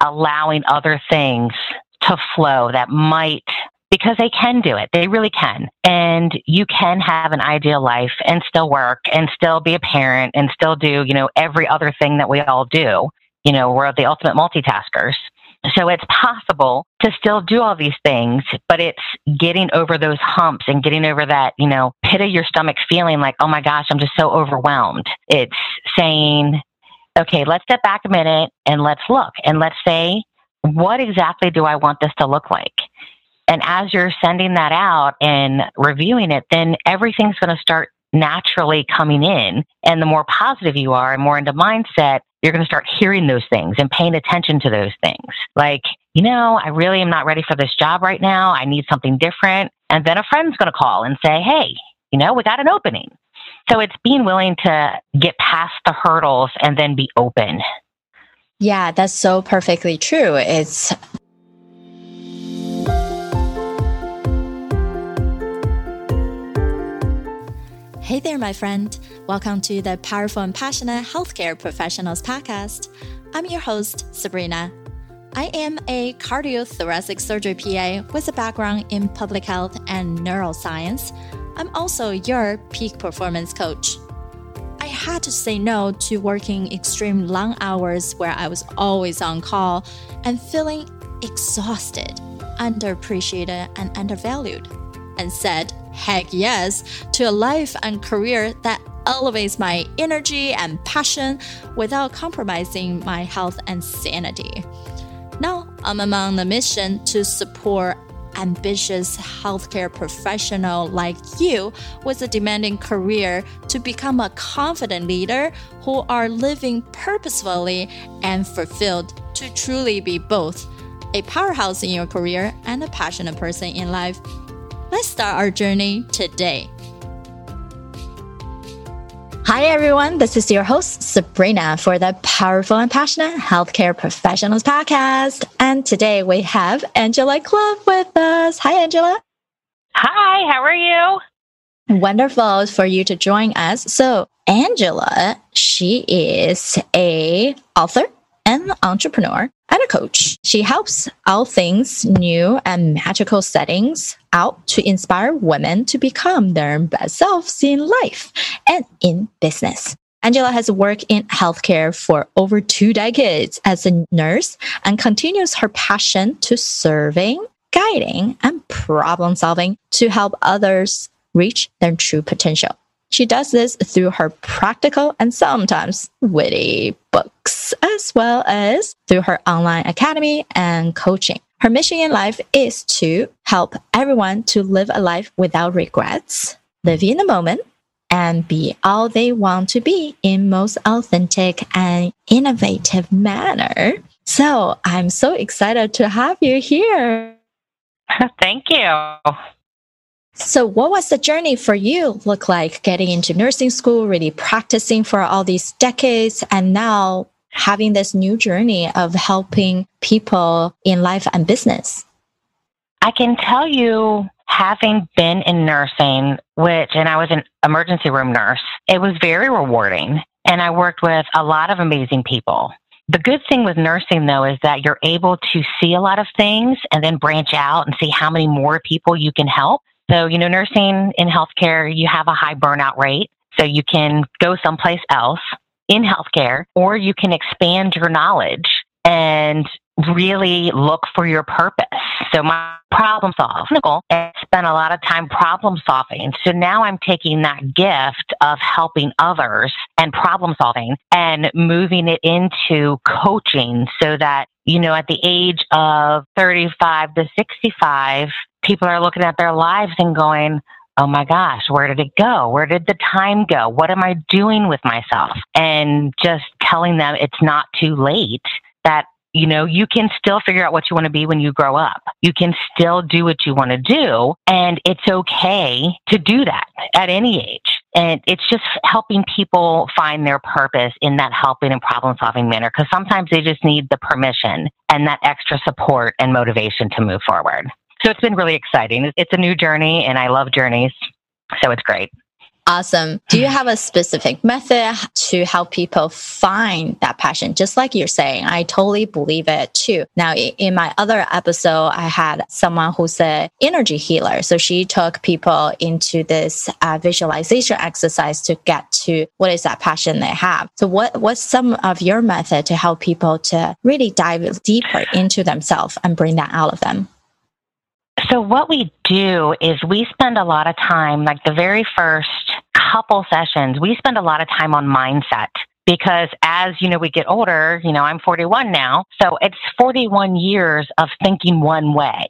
allowing other things to flow that might because they can do it. They really can. And you can have an ideal life and still work and still be a parent and still do, you know, every other thing that we all do. You know, we're the ultimate multitaskers. So it's possible to still do all these things, but it's getting over those humps and getting over that, you know, pit of your stomach feeling like, oh my gosh, I'm just so overwhelmed. It's saying, okay, let's step back a minute and let's look and let's say, what exactly do I want this to look like? And as you're sending that out and reviewing it, then everything's going to start naturally coming in. And the more positive you are and more into mindset, you're going to start hearing those things and paying attention to those things. Like, you know, I really am not ready for this job right now. I need something different. And then a friend's going to call and say, hey, you know, we got an opening. So it's being willing to get past the hurdles and then be open. Yeah, that's so perfectly true. It's Hey there, my friend. Welcome to the Powerful and Passionate Healthcare Professionals Podcast. I'm your host, Sabrina. I am a cardiothoracic surgery PA with a background in public health and neuroscience. I'm also your peak performance coach. I had to say no to working extreme long hours where I was always on call and feeling exhausted, underappreciated, and undervalued, and said heck yes to a life and career that elevates my energy and passion without compromising my health and sanity. Now, I'm among the mission to support ambitious healthcare professional like you with a demanding career to become a confident leader who are living purposefully and fulfilled to truly be both a powerhouse in your career and a passionate person in life Let's start our journey today. Hi, everyone. This is your host, Sabrina, for the Powerful and Passionate Healthcare Professionals Podcast. And today we have Angela Clubb with us. Hi, Angela. Hi, how are you? Wonderful for you to join us. So, Angela, she is a author and entrepreneur and a coach. She helps all things new and magical settings out to inspire women to become their best selves in life and in business. Angela has worked in healthcare for over two decades as a nurse and continues her passion to serving, guiding, and problem solving to help others reach their true potential. She does this through her practical and sometimes witty books, as well as through her online academy and coaching. Her mission in life is to help everyone to live a life without regrets, live in the moment, and be all they want to be in most authentic and innovative manner. So I'm so excited to have you here. Thank you. So, what was the journey for you look like getting into nursing school, really practicing for all these decades, and now having this new journey of helping people in life and business? I can tell you, having been in nursing, which, and I was an emergency room nurse, it was very rewarding. And I worked with a lot of amazing people. The good thing with nursing, though, is that you're able to see a lot of things and then branch out and see how many more people you can help. So, you know, nursing in healthcare, you have a high burnout rate. So you can go someplace else in healthcare, or you can expand your knowledge and really look for your purpose. So my problem solving and spent a lot of time problem solving. So now I'm taking that gift of helping others and problem solving and moving it into coaching so that, you know, at the age of 35 to 65, people are looking at their lives and going, oh my gosh, where did it go? Where did the time go? What am I doing with myself? And just telling them it's not too late, that, you know, you can still figure out what you want to be when you grow up. You can still do what you want to do. And it's okay to do that at any age. And it's just helping people find their purpose in that helping and problem solving manner. Because sometimes they just need the permission and that extra support and motivation to move forward. So it's been really exciting. It's a new journey and I love journeys. So it's great. Awesome. Do you have a specific method to help people find that passion? Just like you're saying, I totally believe it too. Now, in my other episode, I had someone who's an energy healer. So she took people into this uh, visualization exercise to get to what is that passion they have. So what, what's some of your method to help people to really dive deeper into themselves and bring that out of them? So, what we do is we spend a lot of time, like the very first couple sessions, we spend a lot of time on mindset because as you know we get older you know i'm 41 now so it's 41 years of thinking one way.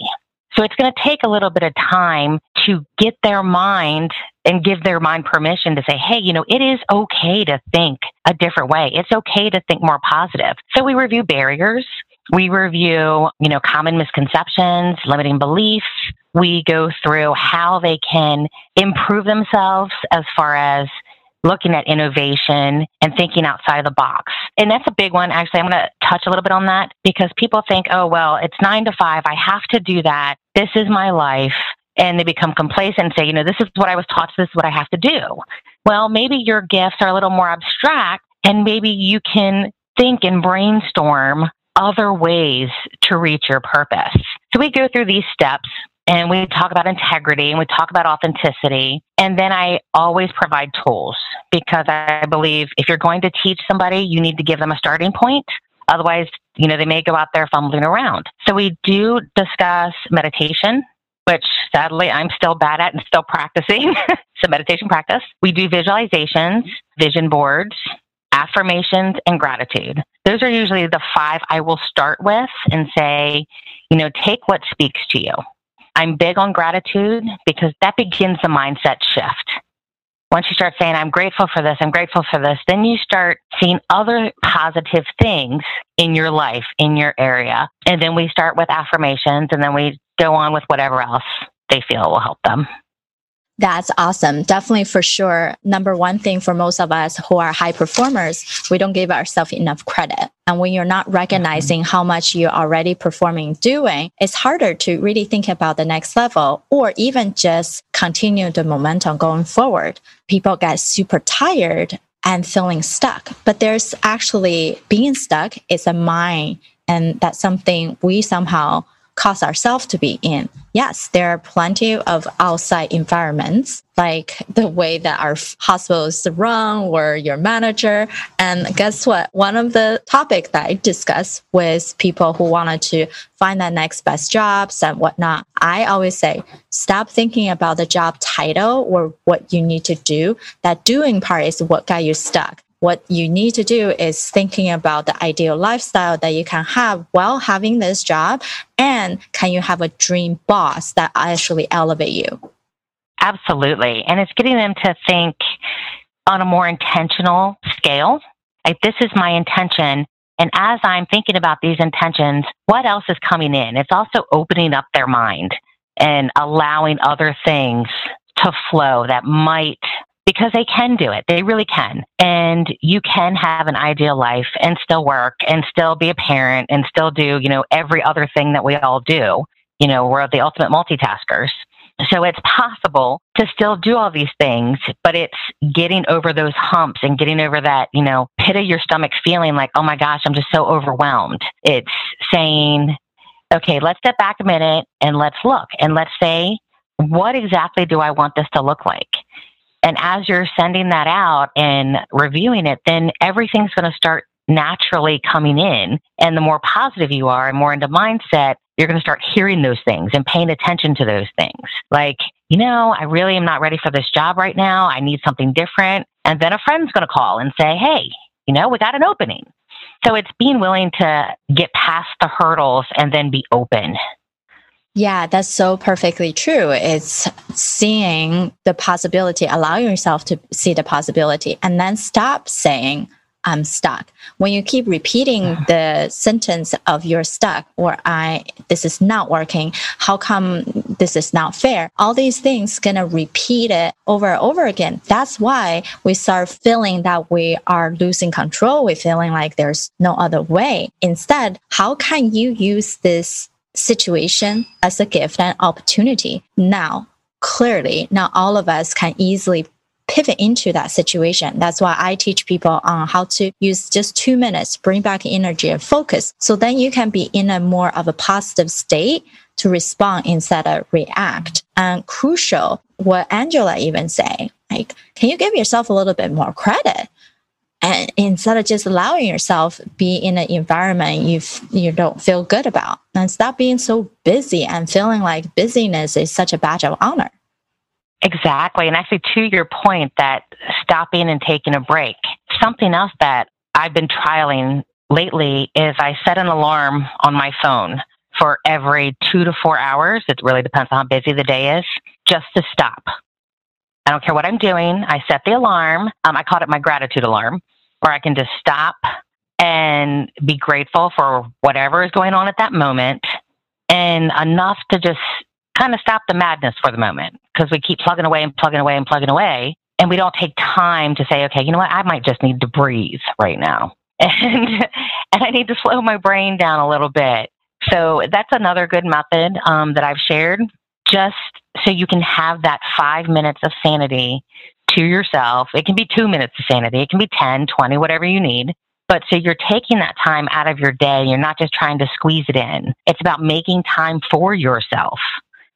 So it's going to take a little bit of time to get their mind and give their mind permission to say hey you know it is okay to think a different way. It's okay to think more positive. So we review barriers we review, you know, common misconceptions, limiting beliefs. We go through how they can improve themselves as far as looking at innovation and thinking outside of the box. And that's a big one. Actually, I'm going to touch a little bit on that because people think, oh, well, it's nine to five. I have to do that. This is my life. And they become complacent and say, you know, this is what I was taught. This is what I have to do. Well, maybe your gifts are a little more abstract and maybe you can think and brainstorm other ways to reach your purpose. So we go through these steps and we talk about integrity and we talk about authenticity. And then I always provide tools because I believe if you're going to teach somebody, you need to give them a starting point. Otherwise, you know, they may go out there fumbling around. So we do discuss meditation, which sadly I'm still bad at and still practicing. so meditation practice. We do visualizations, vision boards, affirmations, and gratitude. Those are usually the five I will start with and say, you know, take what speaks to you. I'm big on gratitude because that begins the mindset shift. Once you start saying, I'm grateful for this, I'm grateful for this, then you start seeing other positive things in your life, in your area. And then we start with affirmations and then we go on with whatever else they feel will help them. That's awesome. Definitely for sure. Number one thing for most of us who are high performers, we don't give ourselves enough credit. And when you're not mm-hmm. recognizing how much you're already performing doing, it's harder to really think about the next level or even just continue the momentum going forward. People get super tired and feeling stuck, but there's actually being stuck is a mind and that's something we somehow cause ourselves to be in. Yes, there are plenty of outside environments, like the way that our hospitals run or your manager. And guess what? One of the topics that I discuss with people who wanted to find that next best jobs and whatnot, I always say, stop thinking about the job title or what you need to do. That doing part is what got you stuck what you need to do is thinking about the ideal lifestyle that you can have while having this job and can you have a dream boss that actually elevate you? Absolutely. And it's getting them to think on a more intentional scale. Like this is my intention. And as i'm thinking about these intentions what else is coming in? It's also opening up their mind and allowing other things to flow that might because they can do it. They really can. And you can have an ideal life and still work and still be a parent and still do, you know, every other thing that we all do. You know, we're the ultimate multitaskers. So it's possible to still do all these things, but it's getting over those humps and getting over that, you know, pit of your stomach feeling like, oh my gosh, I'm just so overwhelmed. It's saying, okay, let's step back a minute and let's look and let's say, what exactly do I want this to look like? And as you're sending that out and reviewing it, then everything's going to start naturally coming in. And the more positive you are and more into mindset, you're going to start hearing those things and paying attention to those things. Like, you know, I really am not ready for this job right now. I need something different. And then a friend's going to call and say, hey, you know, we got an opening. So it's being willing to get past the hurdles and then be open yeah, that's so perfectly true. It's seeing the possibility, allowing yourself to see the possibility, and then stop saying, I'm stuck. When you keep repeating the sentence of you're stuck or I this is not working, how come this is not fair? All these things gonna repeat it over and over again. That's why we start feeling that we are losing control. We're feeling like there's no other way. Instead, how can you use this situation as a gift and opportunity. Now, clearly, not all of us can easily pivot into that situation. That's why I teach people on how to use just two minutes, bring back energy and focus. So then you can be in a more of a positive state to respond instead of react. And crucial, what Angela even say, like, can you give yourself a little bit more credit? And instead of just allowing yourself be in an environment you you don't feel good about, and stop being so busy and feeling like busyness is such a badge of honor. Exactly. And actually, to your point, that stopping and taking a break, something else that I've been trialing lately is I set an alarm on my phone for every two to four hours. It really depends on how busy the day is, just to stop. I don't care what I'm doing. I set the alarm. Um, I called it my gratitude alarm, where I can just stop and be grateful for whatever is going on at that moment and enough to just kind of stop the madness for the moment because we keep plugging away and plugging away and plugging away. And we don't take time to say, okay, you know what? I might just need to breathe right now. And, and I need to slow my brain down a little bit. So that's another good method um, that I've shared just so you can have that five minutes of sanity to yourself. It can be two minutes of sanity. It can be 10, 20, whatever you need. But so you're taking that time out of your day. You're not just trying to squeeze it in. It's about making time for yourself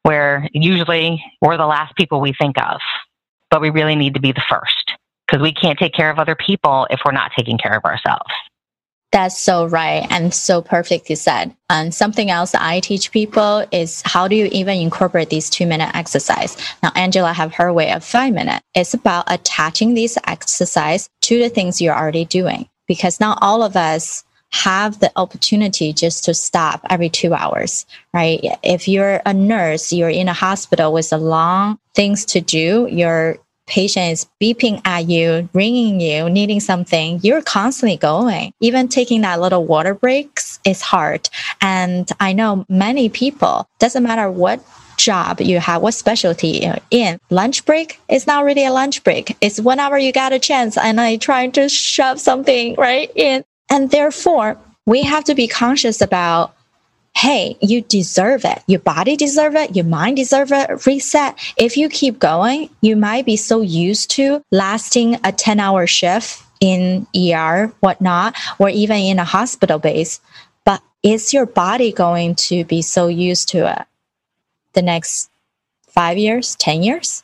where usually we're the last people we think of, but we really need to be the first because we can't take care of other people if we're not taking care of ourselves. That's so right and so perfectly said. And something else I teach people is how do you even incorporate these two minute exercise? Now, Angela have her way of five minute. It's about attaching these exercise to the things you're already doing because not all of us have the opportunity just to stop every two hours, right? If you're a nurse, you're in a hospital with a long things to do, your patient is beeping at you, ringing you, needing something, you're constantly going. Even taking that little water breaks is hard. And I know many people, doesn't matter what job you have, what specialty you're in, lunch break is not really a lunch break. It's whenever you got a chance and I trying to shove something right in and therefore, we have to be conscious about hey, you deserve it. Your body deserve it. Your mind deserve it. Reset. If you keep going, you might be so used to lasting a 10 hour shift in ER, whatnot, or even in a hospital base. But is your body going to be so used to it the next five years, 10 years?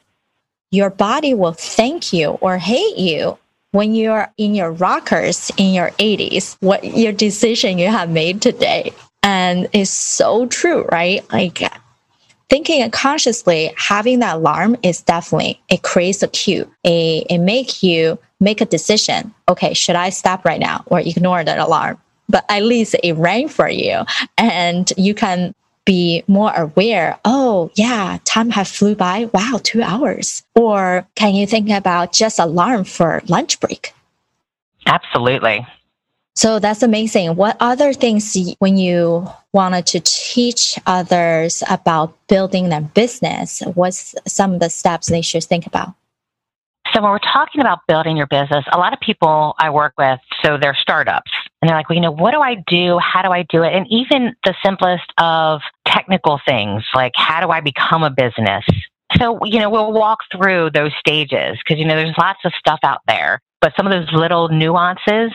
Your body will thank you or hate you when you're in your rockers in your 80s, what your decision you have made today. And it's so true, right? Like thinking consciously, having that alarm is definitely, it creates a cue. It, it make you make a decision. Okay, should I stop right now or ignore that alarm? But at least it rang for you and you can be more aware oh yeah time has flew by wow two hours or can you think about just alarm for lunch break absolutely so that's amazing what other things when you wanted to teach others about building their business what's some of the steps they should think about so when we're talking about building your business, a lot of people I work with, so they're startups and they're like, well, you know, what do I do? How do I do it? And even the simplest of technical things, like how do I become a business? So, you know, we'll walk through those stages because, you know, there's lots of stuff out there, but some of those little nuances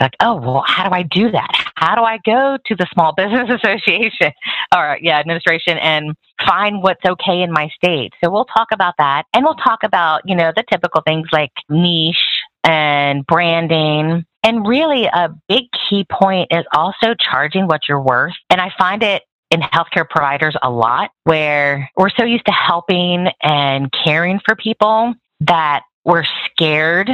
like, oh, well, how do I do that? How do I go to the Small Business Association or, yeah, administration and find what's okay in my state? So we'll talk about that. And we'll talk about, you know, the typical things like niche and branding. And really, a big key point is also charging what you're worth. And I find it in healthcare providers a lot where we're so used to helping and caring for people that we're scared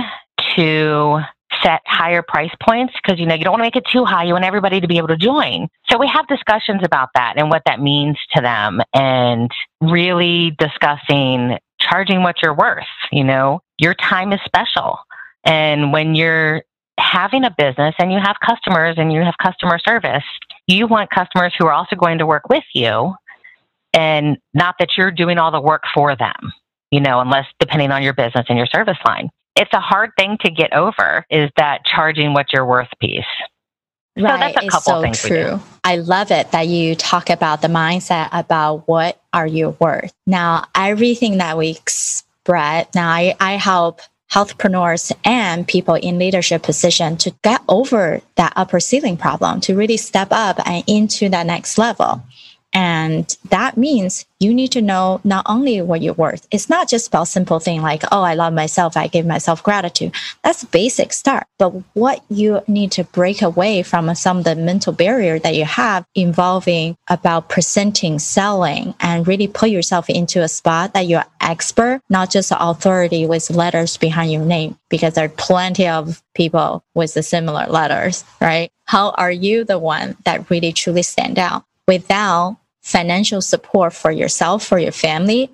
to set higher price points because you know you don't want to make it too high you want everybody to be able to join. So we have discussions about that and what that means to them and really discussing charging what you're worth you know? Your time is special. And when you're having a business and you have customers and you have customer service you want customers who are also going to work with you and not that you're doing all the work for them you know unless depending on your business and your service line it's a hard thing to get over is that charging what you're worth piece. Right. So that's a couple so things true. I love it that you talk about the mindset about what are you worth. Now, everything that we spread, Now I, I help healthpreneurs and people in leadership position to get over that upper ceiling problem, to really step up and into that next level. And that means you need to know not only what you're worth. It's not just about simple thing like, oh, I love myself. I give myself gratitude. That's basic start. But what you need to break away from some of the mental barrier that you have involving about presenting, selling, and really put yourself into a spot that you're expert, not just authority with letters behind your name, because there are plenty of people with the similar letters, right? How are you the one that really truly stand out? without financial support for yourself, for your family,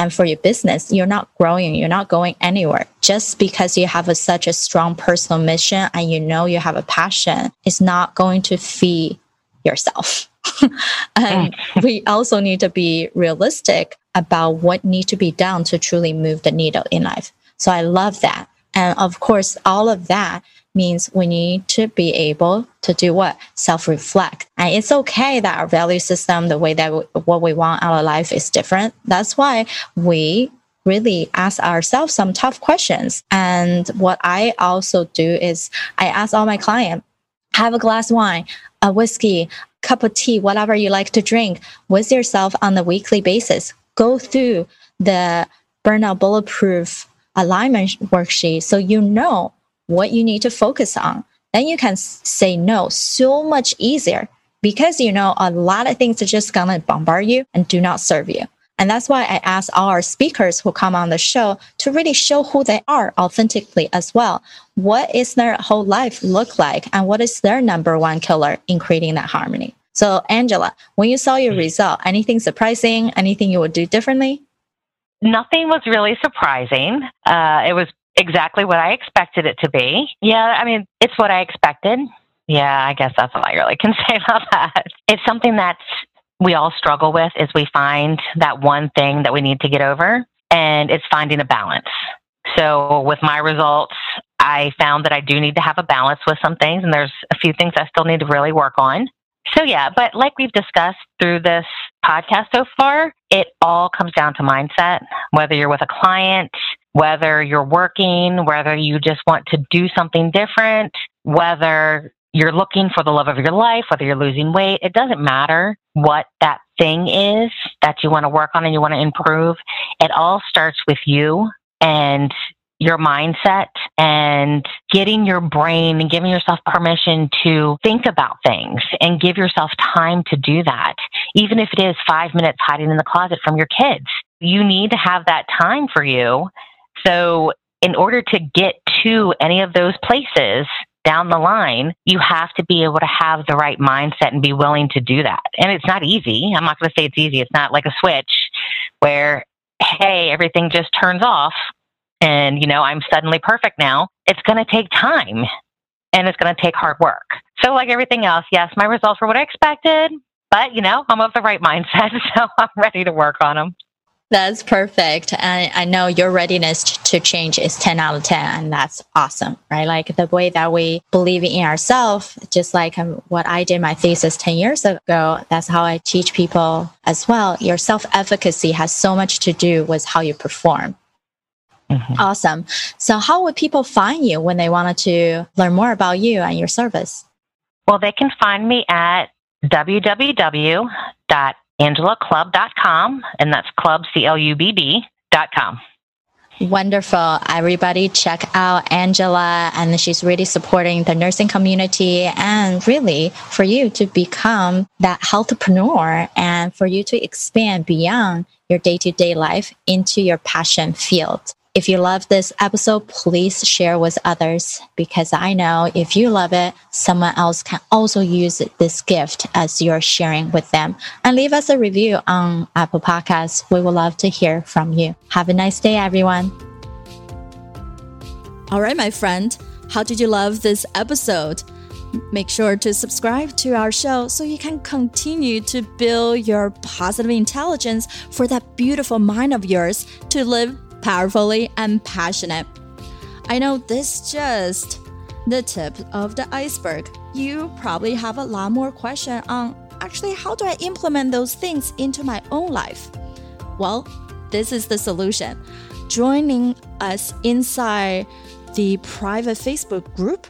and for your business, you're not growing, you're not going anywhere. Just because you have a, such a strong personal mission and you know you have a passion, it's not going to feed yourself. and mm. we also need to be realistic about what needs to be done to truly move the needle in life. So I love that. And of course, all of that means we need to be able to do what? Self reflect. And it's okay that our value system, the way that we, what we want out of life is different. That's why we really ask ourselves some tough questions. And what I also do is I ask all my clients, have a glass wine, a whiskey, cup of tea, whatever you like to drink with yourself on a weekly basis. Go through the burnout bulletproof alignment worksheet so you know what you need to focus on. Then you can say no so much easier because you know a lot of things are just gonna bombard you and do not serve you. And that's why I ask all our speakers who come on the show to really show who they are authentically as well. What is their whole life look like and what is their number one killer in creating that harmony? So Angela, when you saw your mm-hmm. result, anything surprising, anything you would do differently? Nothing was really surprising. Uh, it was exactly what I expected it to be. Yeah, I mean, it's what I expected. Yeah, I guess that's all I really can say about that. It's something that we all struggle with is we find that one thing that we need to get over and it's finding a balance. So with my results, I found that I do need to have a balance with some things and there's a few things I still need to really work on. So yeah, but like we've discussed through this podcast so far, it all comes down to mindset, whether you're with a client, whether you're working, whether you just want to do something different, whether you're looking for the love of your life, whether you're losing weight, it doesn't matter what that thing is that you want to work on and you want to improve. It all starts with you and your mindset and getting your brain and giving yourself permission to think about things and give yourself time to do that. Even if it is five minutes hiding in the closet from your kids, you need to have that time for you so, in order to get to any of those places down the line, you have to be able to have the right mindset and be willing to do that. And it's not easy. I'm not going to say it's easy. It's not like a switch where, hey, everything just turns off and, you know, I'm suddenly perfect now. It's going to take time and it's going to take hard work. So, like everything else, yes, my results were what I expected, but, you know, I'm of the right mindset, so I'm ready to work on them. That's perfect. And I know your readiness to change is 10 out of 10. And that's awesome, right? Like the way that we believe in ourselves, just like um, what I did my thesis 10 years ago, that's how I teach people as well. Your self efficacy has so much to do with how you perform. Mm-hmm. Awesome. So, how would people find you when they wanted to learn more about you and your service? Well, they can find me at www angelaclubb.com, and that's Clubb, C L U B B.com. Wonderful. Everybody check out Angela and she's really supporting the nursing community and really for you to become that healthpreneur and for you to expand beyond your day to day life into your passion field. If you love this episode, please share with others because I know if you love it, someone else can also use this gift as you're sharing with them. And leave us a review on Apple Podcasts. We would love to hear from you. Have a nice day, everyone. All right, my friend. How did you love this episode? Make sure to subscribe to our show so you can continue to build your positive intelligence for that beautiful mind of yours to live powerfully and passionate. I know this just the tip of the iceberg. You probably have a lot more question on actually how do I implement those things into my own life? Well, this is the solution. joining us inside the private Facebook group,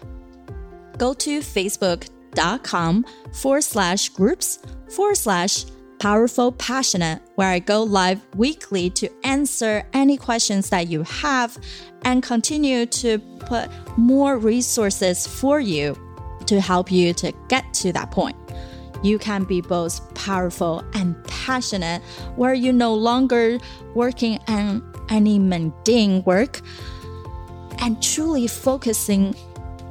go to facebook.com forward slash groups forward slash powerful passionate, where I go live weekly to answer any questions that you have and continue to put more resources for you to help you to get to that point. You can be both powerful and passionate, where you're no longer working on any mundane work and truly focusing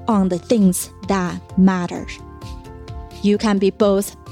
on the things that matter. You can be both